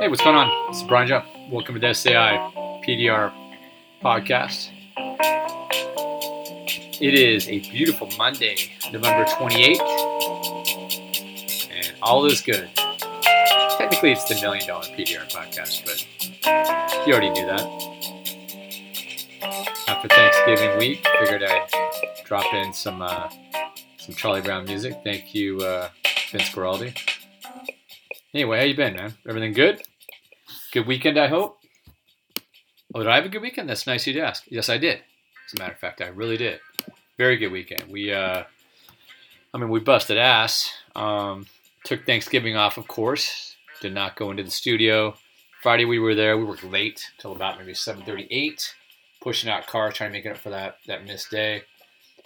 Hey, what's going on? Is Brian Jump. Welcome to the SAI PDR podcast. It is a beautiful Monday, November 28th, and all is good. Technically, it's the Million Dollar PDR podcast, but you already knew that. After Thanksgiving week, figured I'd drop in some uh, some Charlie Brown music. Thank you, uh, Vince Guaraldi. Anyway, how you been, man? Everything good? Good weekend, I hope. Oh, did I have a good weekend? That's nice you to ask. Yes, I did. As a matter of fact, I really did. Very good weekend. We, uh, I mean, we busted ass. Um, took Thanksgiving off, of course. Did not go into the studio. Friday we were there. We worked late till about maybe 7:38, pushing out cars, trying to make it up for that that missed day.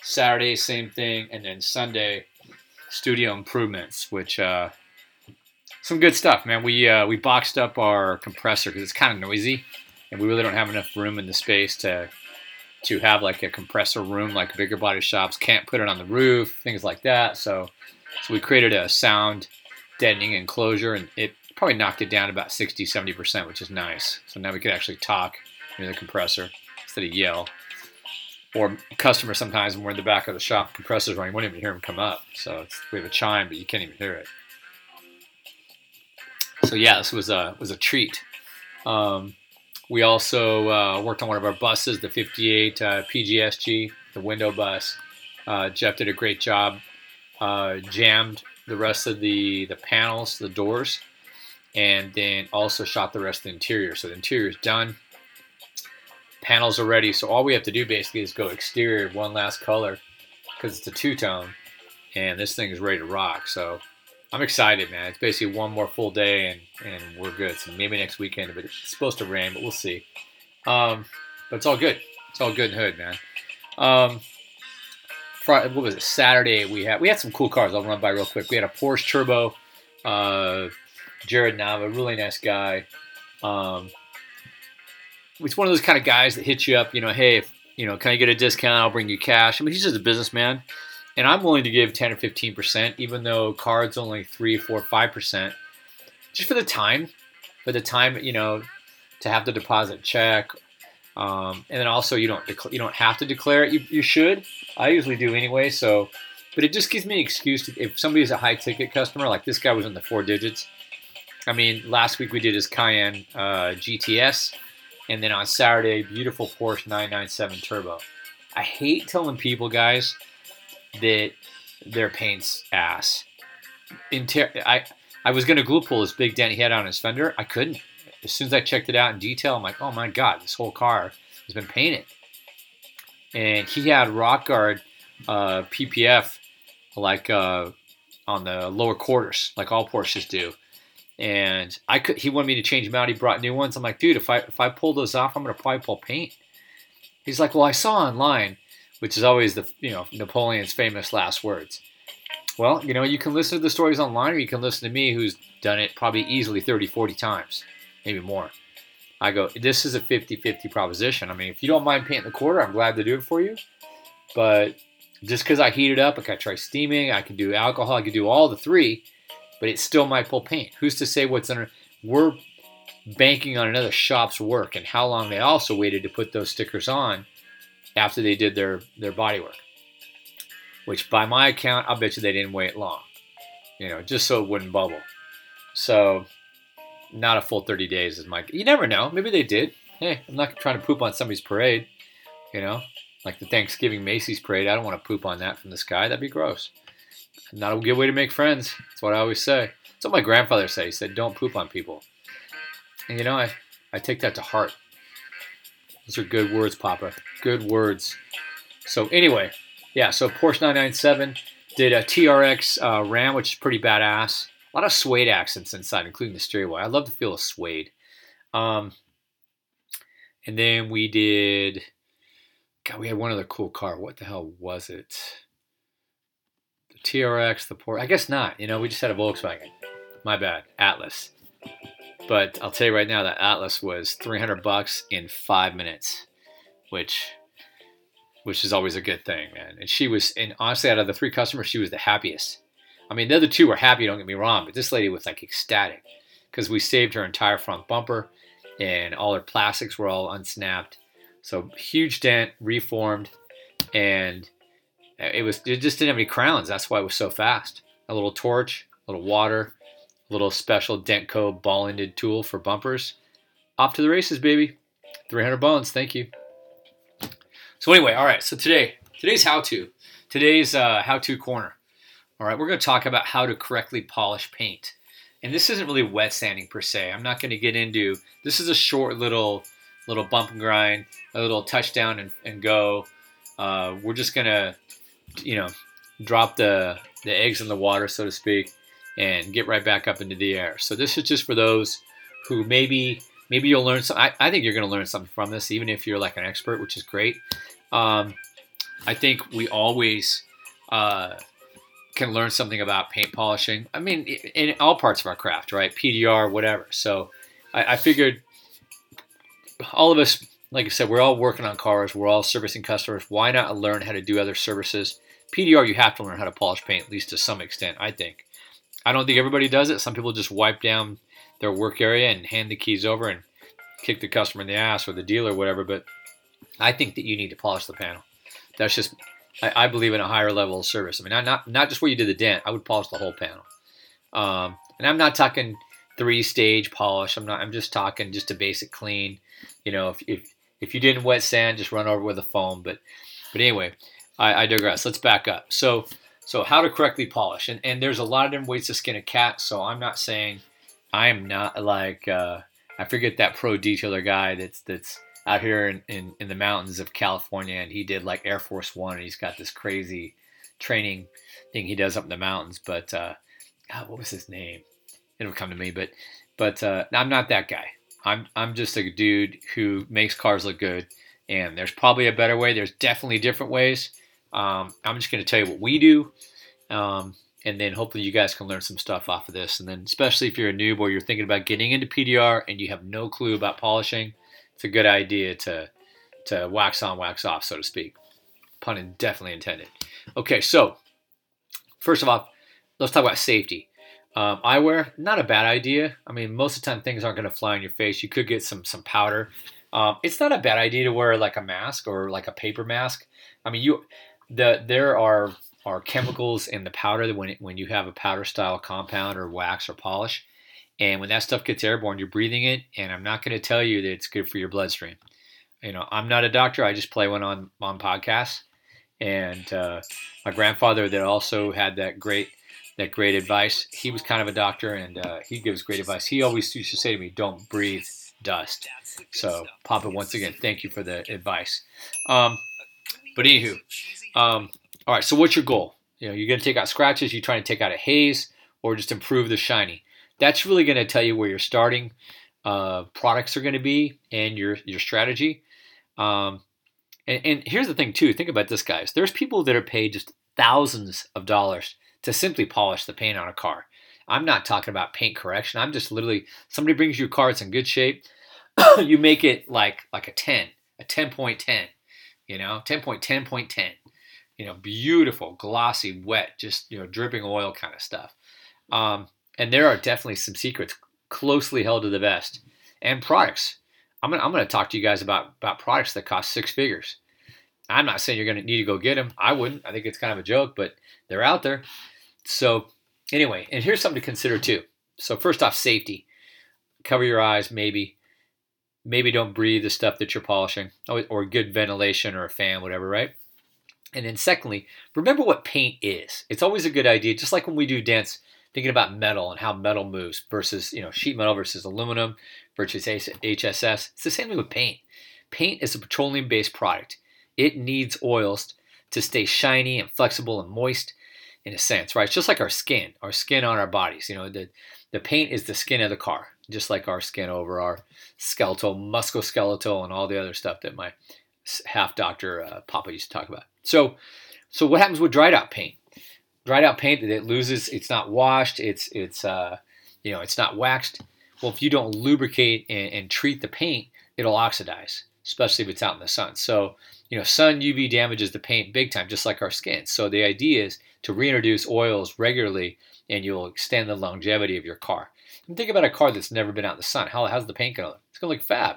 Saturday, same thing, and then Sunday, studio improvements, which uh, some good stuff, man. We uh, we boxed up our compressor because it's kind of noisy, and we really don't have enough room in the space to to have like a compressor room like bigger body shops can't put it on the roof, things like that. So so we created a sound deadening enclosure, and it probably knocked it down about 60, 70 percent, which is nice. So now we can actually talk near the compressor instead of yell. Or customers sometimes when we're in the back of the shop, compressor's running, you won't even hear them come up. So we have a chime, but you can't even hear it. So yeah, this was a was a treat. Um, we also uh, worked on one of our buses, the 58 uh, PGSG, the window bus. Uh, Jeff did a great job. Uh, jammed the rest of the the panels, the doors, and then also shot the rest of the interior. So the interior is done. Panels are ready. So all we have to do basically is go exterior, one last color, because it's a two tone, and this thing is ready to rock. So I'm excited, man. It's basically one more full day and, and we're good. So maybe next weekend, but it's supposed to rain, but we'll see. Um, but it's all good. It's all good and hood, man. Um, Friday, what was it? Saturday we had we had some cool cars. I'll run by real quick. We had a Porsche Turbo. Uh, Jared Nava, really nice guy. Um, he's one of those kind of guys that hits you up. You know, hey, if, you know, can I get a discount? I'll bring you cash. I mean, he's just a businessman and I'm willing to give 10 or 15 percent, even though cards only three, four, five percent, just for the time, for the time, you know, to have the deposit check, um, and then also you don't you don't have to declare it. You, you should. I usually do anyway. So, but it just gives me an excuse to, if somebody's a high ticket customer, like this guy was in the four digits. I mean, last week we did his Cayenne uh, GTS, and then on Saturday, beautiful Porsche 997 Turbo. I hate telling people, guys that their paint's ass. I I was gonna glue pull this big dent he had on his fender. I couldn't. As soon as I checked it out in detail, I'm like, oh my god, this whole car has been painted. And he had rock guard uh, PPF like uh, on the lower quarters, like all Porsches do. And I could. He wanted me to change them out. He brought new ones. I'm like, dude, if I if I pull those off, I'm gonna probably pull paint. He's like, well, I saw online which is always the you know Napoleon's famous last words. Well, you know, you can listen to the stories online or you can listen to me who's done it probably easily 30, 40 times, maybe more. I go, this is a 50-50 proposition. I mean, if you don't mind painting the quarter, I'm glad to do it for you. But just because I heat it up, I can try steaming, I can do alcohol, I can do all the three, but it still might pull paint. Who's to say what's under? We're banking on another shop's work and how long they also waited to put those stickers on after they did their, their body work. Which, by my account, I'll bet you they didn't wait long. You know, just so it wouldn't bubble. So, not a full 30 days is my. You never know. Maybe they did. Hey, I'm not trying to poop on somebody's parade. You know, like the Thanksgiving Macy's parade. I don't want to poop on that from the sky. That'd be gross. Not a good way to make friends. That's what I always say. That's what my grandfather said. He said, "Don't poop on people." And you know, I I take that to heart. Those are good words, Papa. Good words. So anyway, yeah. So Porsche 997 did a TRX uh, Ram, which is pretty badass. A lot of suede accents inside, including the steering wheel. I love to feel of suede. Um, and then we did. God, we had one other cool car. What the hell was it? The TRX, the Porsche. I guess not. You know, we just had a Volkswagen. My bad. Atlas. But I'll tell you right now that Atlas was 300 bucks in five minutes, which which is always a good thing, man. And she was, and honestly, out of the three customers, she was the happiest. I mean, the other two were happy. Don't get me wrong, but this lady was like ecstatic because we saved her entire front bumper and all her plastics were all unsnapped. So huge dent, reformed, and it was it just didn't have any crowns. That's why it was so fast. A little torch, a little water, little special Dentco ball ended tool for bumpers. Off to the races, baby. 300 bones, thank you. So anyway, all right. So today, today's how to, today's uh, how to corner. All right, we're going to talk about how to correctly polish paint. And this isn't really wet sanding per se. I'm not going to get into. This is a short little, little bump and grind, a little touchdown and, and go. Uh, we're just gonna, you know, drop the the eggs in the water, so to speak, and get right back up into the air. So this is just for those who maybe maybe you'll learn some. I, I think you're going to learn something from this, even if you're like an expert, which is great. Um, I think we always uh, can learn something about paint polishing. I mean, in all parts of our craft, right? PDR, whatever. So I, I figured all of us, like I said, we're all working on cars. We're all servicing customers. Why not learn how to do other services? PDR, you have to learn how to polish paint, at least to some extent, I think. I don't think everybody does it. Some people just wipe down their work area and hand the keys over and kick the customer in the ass or the dealer or whatever. But I think that you need to polish the panel. That's just I, I believe in a higher level of service. I mean, not, not just where you did the dent. I would polish the whole panel. Um, and I'm not talking three stage polish. I'm not. I'm just talking just a basic clean. You know, if if if you didn't wet sand, just run over with a foam. But but anyway, I, I digress. Let's back up. So so how to correctly polish, and and there's a lot of different ways to skin a cat. So I'm not saying I am not like uh, I forget that pro detailer guy that's that's out here in, in, in the mountains of California, and he did like Air Force One, and he's got this crazy training thing he does up in the mountains. But uh, God, what was his name? It'll come to me. But but uh, I'm not that guy. I'm I'm just a dude who makes cars look good, and there's probably a better way. There's definitely different ways. Um, I'm just going to tell you what we do, um, and then hopefully you guys can learn some stuff off of this. And then especially if you're a noob or you're thinking about getting into PDR and you have no clue about polishing, it's a good idea to to wax on, wax off, so to speak. Pun definitely intended. Okay, so first of all, let's talk about safety. Um, eyewear, not a bad idea. I mean, most of the time things aren't going to fly in your face. You could get some some powder. Um, it's not a bad idea to wear like a mask or like a paper mask. I mean, you the there are are chemicals in the powder that when it, when you have a powder style compound or wax or polish, and when that stuff gets airborne, you're breathing it. And I'm not going to tell you that it's good for your bloodstream. You know, I'm not a doctor. I just play one on on podcasts. And uh, my grandfather, that also had that great that great advice. He was kind of a doctor, and uh, he gives great advice. He always used to say to me, "Don't breathe dust." So, Papa, once again, thank you for the advice. Um, but anywho, um, all right. So, what's your goal? You know, you're going to take out scratches. You're trying to take out a haze, or just improve the shiny that's really going to tell you where your starting uh, products are going to be and your your strategy. Um, and, and here's the thing too. Think about this, guys. There's people that are paid just thousands of dollars to simply polish the paint on a car. I'm not talking about paint correction. I'm just literally somebody brings you a car, it's in good shape. you make it like like a 10, a 10.10, you know, 10.10.10. You know, beautiful, glossy, wet, just you know, dripping oil kind of stuff. Um, and there are definitely some secrets closely held to the vest and products. I'm gonna, I'm gonna talk to you guys about about products that cost six figures. I'm not saying you're gonna need to go get them. I wouldn't. I think it's kind of a joke, but they're out there. So anyway, and here's something to consider too. So first off, safety. Cover your eyes, maybe. Maybe don't breathe the stuff that you're polishing, oh, or good ventilation or a fan, whatever, right? And then secondly, remember what paint is. It's always a good idea, just like when we do dents thinking about metal and how metal moves versus you know sheet metal versus aluminum versus HSS. It's the same thing with paint. Paint is a petroleum-based product. It needs oils to stay shiny and flexible and moist in a sense, right? It's just like our skin, our skin on our bodies. You know, the the paint is the skin of the car, just like our skin over our skeletal, musculoskeletal, and all the other stuff that my half doctor uh, Papa used to talk about. So, so what happens with dried out paint? dried out paint that it loses. It's not washed. It's it's uh, you know it's not waxed. Well, if you don't lubricate and, and treat the paint, it'll oxidize, especially if it's out in the sun. So you know, sun UV damages the paint big time, just like our skin. So the idea is to reintroduce oils regularly, and you'll extend the longevity of your car. And think about a car that's never been out in the sun. How, how's the paint going to look? It's going to look fab,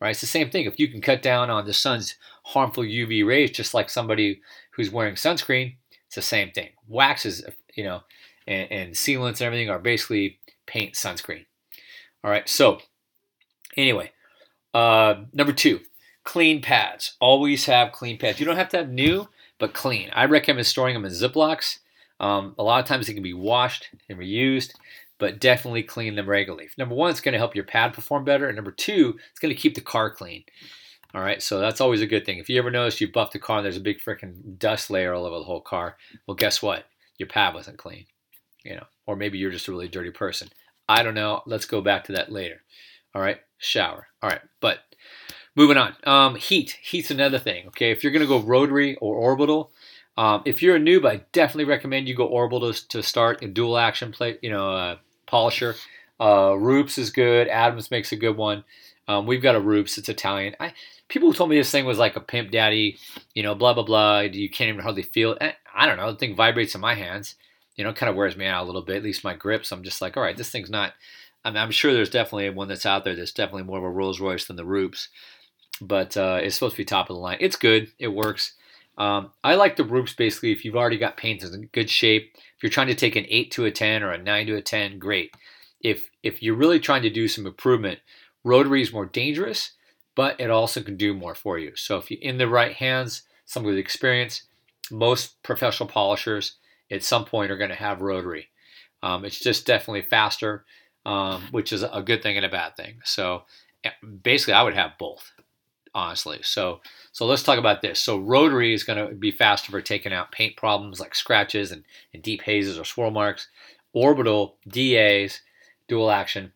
right? It's the same thing. If you can cut down on the sun's harmful UV rays, just like somebody who's wearing sunscreen, it's the same thing. Waxes, you know, and, and sealants and everything are basically paint sunscreen. All right, so anyway, uh, number two, clean pads. Always have clean pads. You don't have to have new, but clean. I recommend storing them in Ziplocs. Um, a lot of times they can be washed and reused, but definitely clean them regularly. Number one, it's going to help your pad perform better, and number two, it's going to keep the car clean. All right, so that's always a good thing. If you ever notice you buffed the car and there's a big freaking dust layer all over the whole car, well, guess what? Your pad wasn't clean, you know, or maybe you're just a really dirty person. I don't know. Let's go back to that later. All right, shower. All right, but moving on. Um, heat. Heat's another thing. Okay, if you're gonna go rotary or orbital, um, if you're a noob, I definitely recommend you go orbital to start a dual action plate. You know, uh, polisher. Uh, Rupes is good. Adams makes a good one. Um, we've got a Rupes. It's Italian. I people told me this thing was like a pimp daddy. You know, blah blah blah. You can't even hardly feel it. I don't know. The thing vibrates in my hands. You know, kind of wears me out a little bit. At least my grips. I'm just like, all right, this thing's not. I I'm sure there's definitely one that's out there that's definitely more of a Rolls Royce than the Rupes, but uh, it's supposed to be top of the line. It's good. It works. Um, I like the Rupes basically if you've already got paint in good shape. If you're trying to take an 8 to a 10 or a 9 to a 10, great. If if you're really trying to do some improvement, rotary is more dangerous, but it also can do more for you. So if you're in the right hands, some with experience, most professional polishers at some point are going to have rotary. Um, it's just definitely faster um, which is a good thing and a bad thing. So basically, I would have both, honestly. So so let's talk about this. So rotary is going to be faster for taking out paint problems like scratches and, and deep hazes or swirl marks. Orbital DAs, dual action,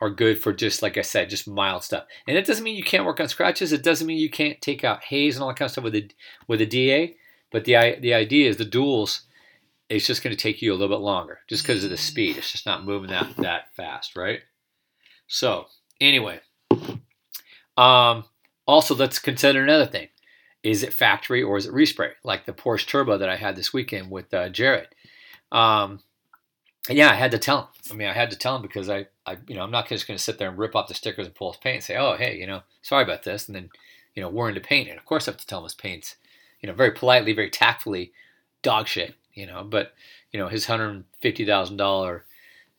are good for just like I said, just mild stuff. And it doesn't mean you can't work on scratches. It doesn't mean you can't take out haze and all that kind of stuff with a with a DA. But the the idea is the duals it's just going to take you a little bit longer just because of the speed. It's just not moving that that fast, right? So anyway, um, also let's consider another thing: is it factory or is it respray? Like the Porsche Turbo that I had this weekend with uh, Jared. Um, yeah, I had to tell him. I mean, I had to tell him because I, I, you know, I'm not just going to sit there and rip off the stickers and pull his paint and say, oh, hey, you know, sorry about this, and then, you know, we're into paint. And of course, I have to tell him his paint's, you know, very politely, very tactfully, dog shit you know. But you know, his hundred fifty thousand dollar,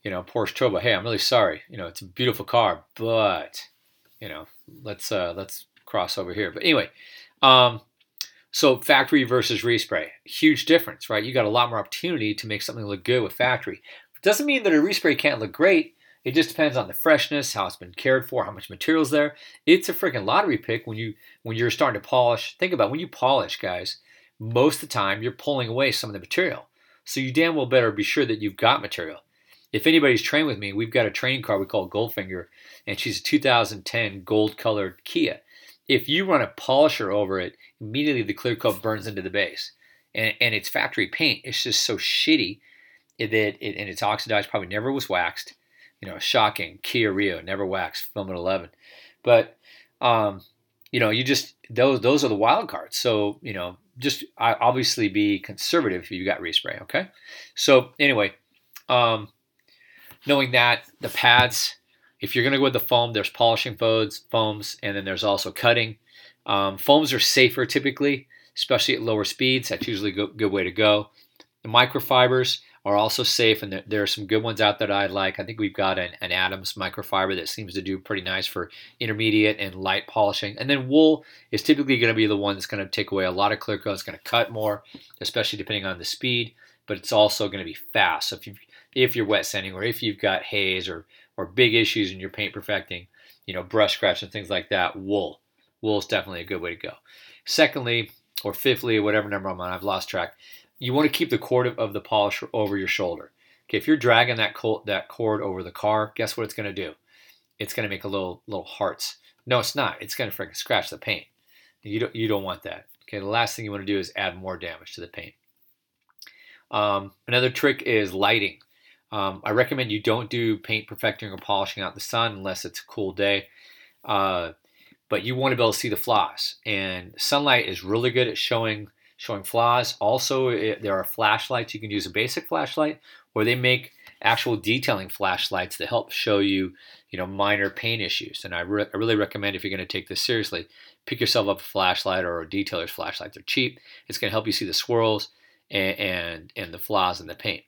you know, Porsche Turbo. Hey, I'm really sorry. You know, it's a beautiful car, but you know, let's uh, let's cross over here. But anyway, um, so factory versus respray, huge difference, right? You got a lot more opportunity to make something look good with factory. Doesn't mean that a respray can't look great. It just depends on the freshness, how it's been cared for, how much material's there. It's a freaking lottery pick when you when you're starting to polish. Think about when you polish, guys most of the time you're pulling away some of the material. So you damn well better be sure that you've got material. If anybody's trained with me, we've got a training car we call Goldfinger, and she's a 2010 gold colored Kia. If you run a polisher over it, immediately the clear coat burns into the base. And, and it's factory paint. It's just so shitty that it, and it's oxidized, probably never was waxed. You know, shocking. Kia Rio, never waxed, film at 11. But, um, you know, you just, those, those are the wild cards. So, you know, just obviously be conservative if you got respray. Okay. So anyway, um, knowing that the pads, if you're going to go with the foam, there's polishing foams, foams, and then there's also cutting. Um, foams are safer typically, especially at lower speeds. That's usually a good, way to go. The microfibers, are also safe, and there are some good ones out there that I like. I think we've got an, an Adams microfiber that seems to do pretty nice for intermediate and light polishing. And then wool is typically going to be the one that's going to take away a lot of clear coat. It's going to cut more, especially depending on the speed, but it's also going to be fast. So if you if you're wet sanding or if you've got haze or or big issues in your paint perfecting, you know, brush scratch and things like that, wool. Wool is definitely a good way to go. Secondly, or fifthly, whatever number I'm on, I've lost track you want to keep the cord of, the polisher over your shoulder. Okay, if you're dragging that cord, that cord over the car, guess what it's going to do? It's going to make a little little hearts. No, it's not. It's going to freaking scratch the paint. You don't you don't want that. Okay, the last thing you want to do is add more damage to the paint. Um, another trick is lighting. Um, I recommend you don't do paint perfecting or polishing out the sun unless it's a cool day. Uh, but you want to be able to see the flaws. And sunlight is really good at showing showing flaws. Also, it, there are flashlights. You can use a basic flashlight, or they make actual detailing flashlights that help show you, you know, minor paint issues. And I, re- I really recommend if you're going to take this seriously, pick yourself up a flashlight or a detailer's flashlight. They're cheap. It's going to help you see the swirls and, and, and the flaws in the paint.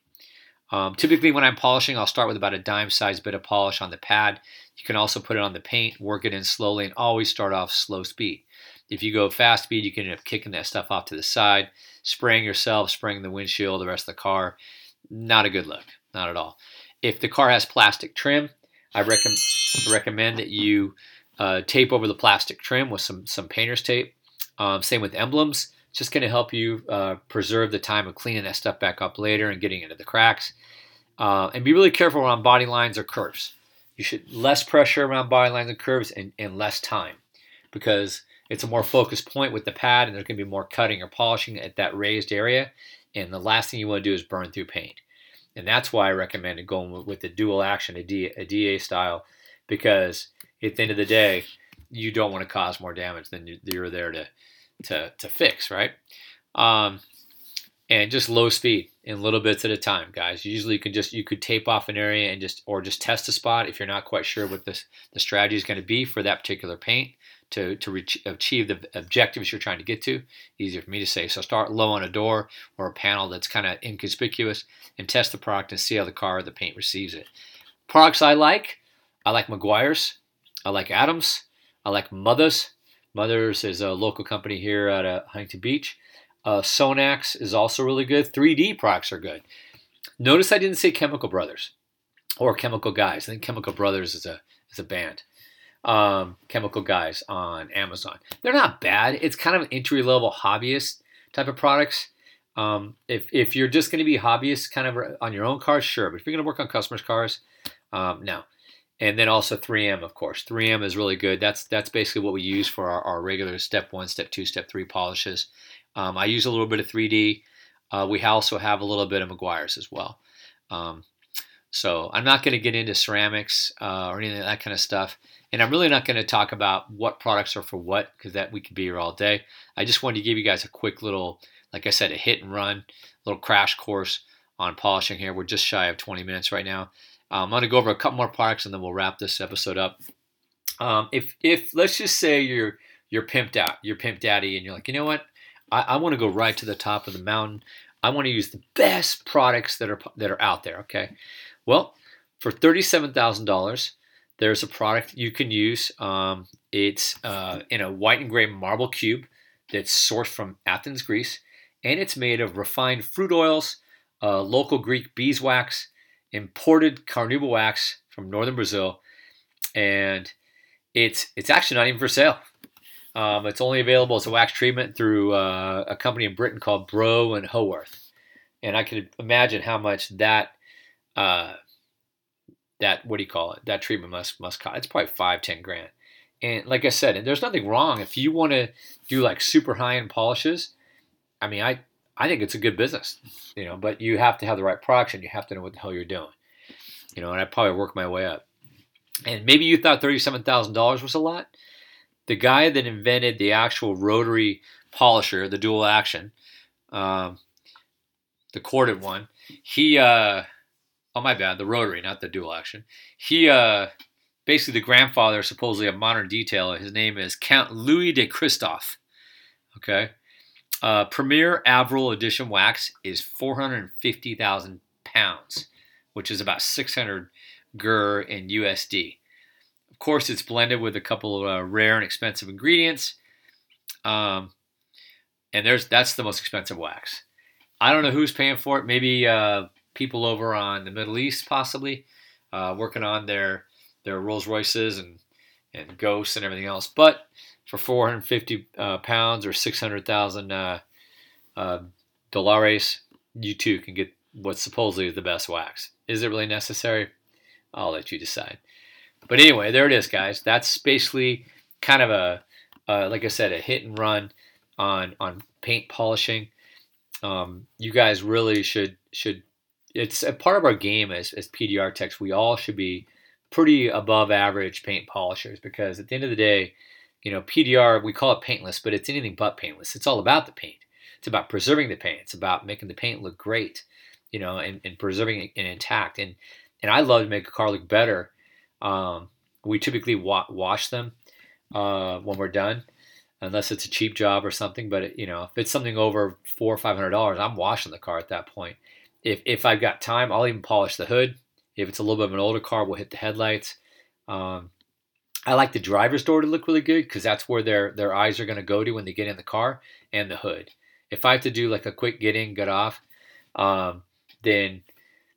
Um, typically, when I'm polishing, I'll start with about a dime sized bit of polish on the pad. You can also put it on the paint, work it in slowly, and always start off slow speed. If you go fast speed, you can end up kicking that stuff off to the side, spraying yourself, spraying the windshield, the rest of the car. Not a good look, not at all. If the car has plastic trim, I recommend recommend that you uh, tape over the plastic trim with some some painter's tape. Um, same with emblems. Just going to help you uh, preserve the time of cleaning that stuff back up later and getting into the cracks. Uh, and be really careful around body lines or curves. You should less pressure around body lines and curves and, and less time because it's a more focused point with the pad and there's going to be more cutting or polishing at that raised area. And the last thing you want to do is burn through paint. And that's why I recommended going with the dual action, a DA style, because at the end of the day, you don't want to cause more damage than you're there to, to, to fix, right? Um, and just low speed in little bits at a time, guys. Usually you can just you could tape off an area and just or just test a spot if you're not quite sure what this the strategy is going to be for that particular paint to, to reach, achieve the objectives you're trying to get to. Easier for me to say. So start low on a door or a panel that's kind of inconspicuous and test the product and see how the car or the paint receives it. Products I like, I like Meguiar's, I like Adams, I like Mothers. Mothers is a local company here at uh, Huntington Beach. Uh, Sonax is also really good. 3D products are good. Notice I didn't say Chemical Brothers or Chemical Guys. I think Chemical Brothers is a is a band um, chemical guys on Amazon. They're not bad. It's kind of an entry level hobbyist type of products. Um, if, if you're just going to be hobbyist kind of on your own cars, sure. But if you're going to work on customers' cars, um, no. And then also 3M, of course. 3M is really good. That's that's basically what we use for our, our regular step one, step two, step three polishes. Um, I use a little bit of 3D. Uh, we also have a little bit of Meguiar's as well. Um, so I'm not going to get into ceramics uh, or anything that kind of stuff. And I'm really not going to talk about what products are for what because that we could be here all day. I just wanted to give you guys a quick little, like I said, a hit and run, little crash course on polishing here. We're just shy of 20 minutes right now. Um, I'm going to go over a couple more products and then we'll wrap this episode up. Um, if if let's just say you're you're pimped out, you're pimp daddy, and you're like, you know what, I, I want to go right to the top of the mountain. I want to use the best products that are that are out there. Okay, well, for thirty-seven thousand dollars, there's a product you can use. Um, it's uh, in a white and gray marble cube that's sourced from Athens, Greece, and it's made of refined fruit oils, uh, local Greek beeswax, imported carnauba wax from northern Brazil, and it's it's actually not even for sale. Um, it's only available as a wax treatment through uh, a company in Britain called Bro and Howarth, and I can imagine how much that uh, that what do you call it? That treatment must must cost. It's probably five ten grand. And like I said, there's nothing wrong if you want to do like super high end polishes. I mean, I I think it's a good business, you know. But you have to have the right products and you have to know what the hell you're doing, you know. And I probably work my way up. And maybe you thought thirty-seven thousand dollars was a lot. The guy that invented the actual rotary polisher, the dual action, um, the corded one, he uh, oh my bad, the rotary, not the dual action. He uh, basically the grandfather supposedly of modern detailer. His name is Count Louis de Christophe. Okay, uh, Premier Avril Edition wax is 450,000 pounds, which is about 600 gur in USD. Of course, it's blended with a couple of uh, rare and expensive ingredients. Um, and there's that's the most expensive wax. I don't know who's paying for it. Maybe uh, people over on the Middle East, possibly uh, working on their their Rolls Royces and and Ghosts and everything else. But for 450 uh, pounds or 600,000 uh, uh, dollars, you too can get what supposedly is the best wax. Is it really necessary? I'll let you decide. But anyway, there it is, guys. That's basically kind of a, uh, like I said, a hit and run on on paint polishing. Um, you guys really should should it's a part of our game as, as PDR techs. We all should be pretty above average paint polishers because at the end of the day, you know, PDR, we call it paintless, but it's anything but paintless. It's all about the paint. It's about preserving the paint. It's about making the paint look great. you know, and, and preserving it and intact. And and I love to make a car look better. Um, we typically wa- wash them uh, when we're done, unless it's a cheap job or something. But it, you know, if it's something over four or five hundred dollars, I'm washing the car at that point. If if I've got time, I'll even polish the hood. If it's a little bit of an older car, we'll hit the headlights. Um, I like the driver's door to look really good because that's where their their eyes are going to go to when they get in the car and the hood. If I have to do like a quick get in, get off, um, then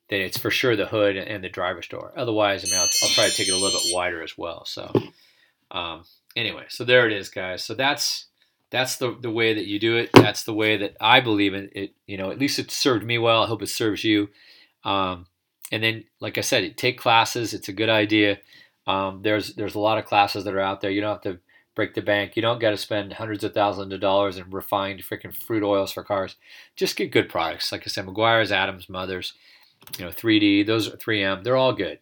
then it's for sure the hood and the driver's door. Otherwise, I mean, I'll, I'll try to take it a little bit wider as well. So, um, anyway, so there it is, guys. So that's that's the the way that you do it. That's the way that I believe in it. You know, at least it served me well. I hope it serves you. Um, and then, like I said, take classes. It's a good idea. Um, there's there's a lot of classes that are out there. You don't have to break the bank. You don't got to spend hundreds of thousands of dollars in refined freaking fruit oils for cars. Just get good products. Like I said, Meguiar's, Adams, Mothers, you know, 3D. Those are 3M. They're all good.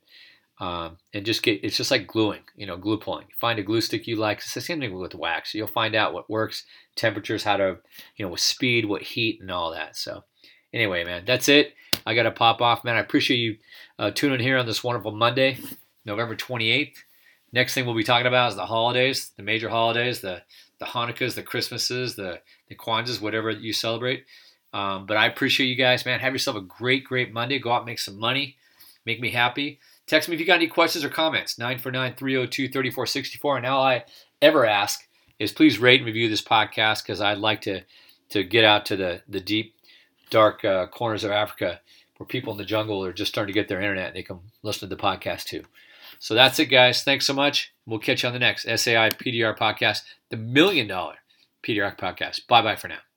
Um, and just get it's just like gluing, you know, glue pulling. Find a glue stick you like. It's the same thing with wax. You'll find out what works, temperatures, how to, you know, with speed, what heat, and all that. So, anyway, man, that's it. I got to pop off, man. I appreciate you uh, tuning here on this wonderful Monday, November 28th. Next thing we'll be talking about is the holidays, the major holidays, the the Hanukkahs, the Christmases, the the Kwanzas, whatever you celebrate. Um, but I appreciate you guys, man. Have yourself a great, great Monday. Go out and make some money. Make me happy. Text me if you got any questions or comments. 949 302 3464. And all I ever ask is please rate and review this podcast because I'd like to, to get out to the, the deep, dark uh, corners of Africa where people in the jungle are just starting to get their internet and they can listen to the podcast too. So that's it, guys. Thanks so much. We'll catch you on the next SAI PDR podcast, the million dollar PDR podcast. Bye bye for now.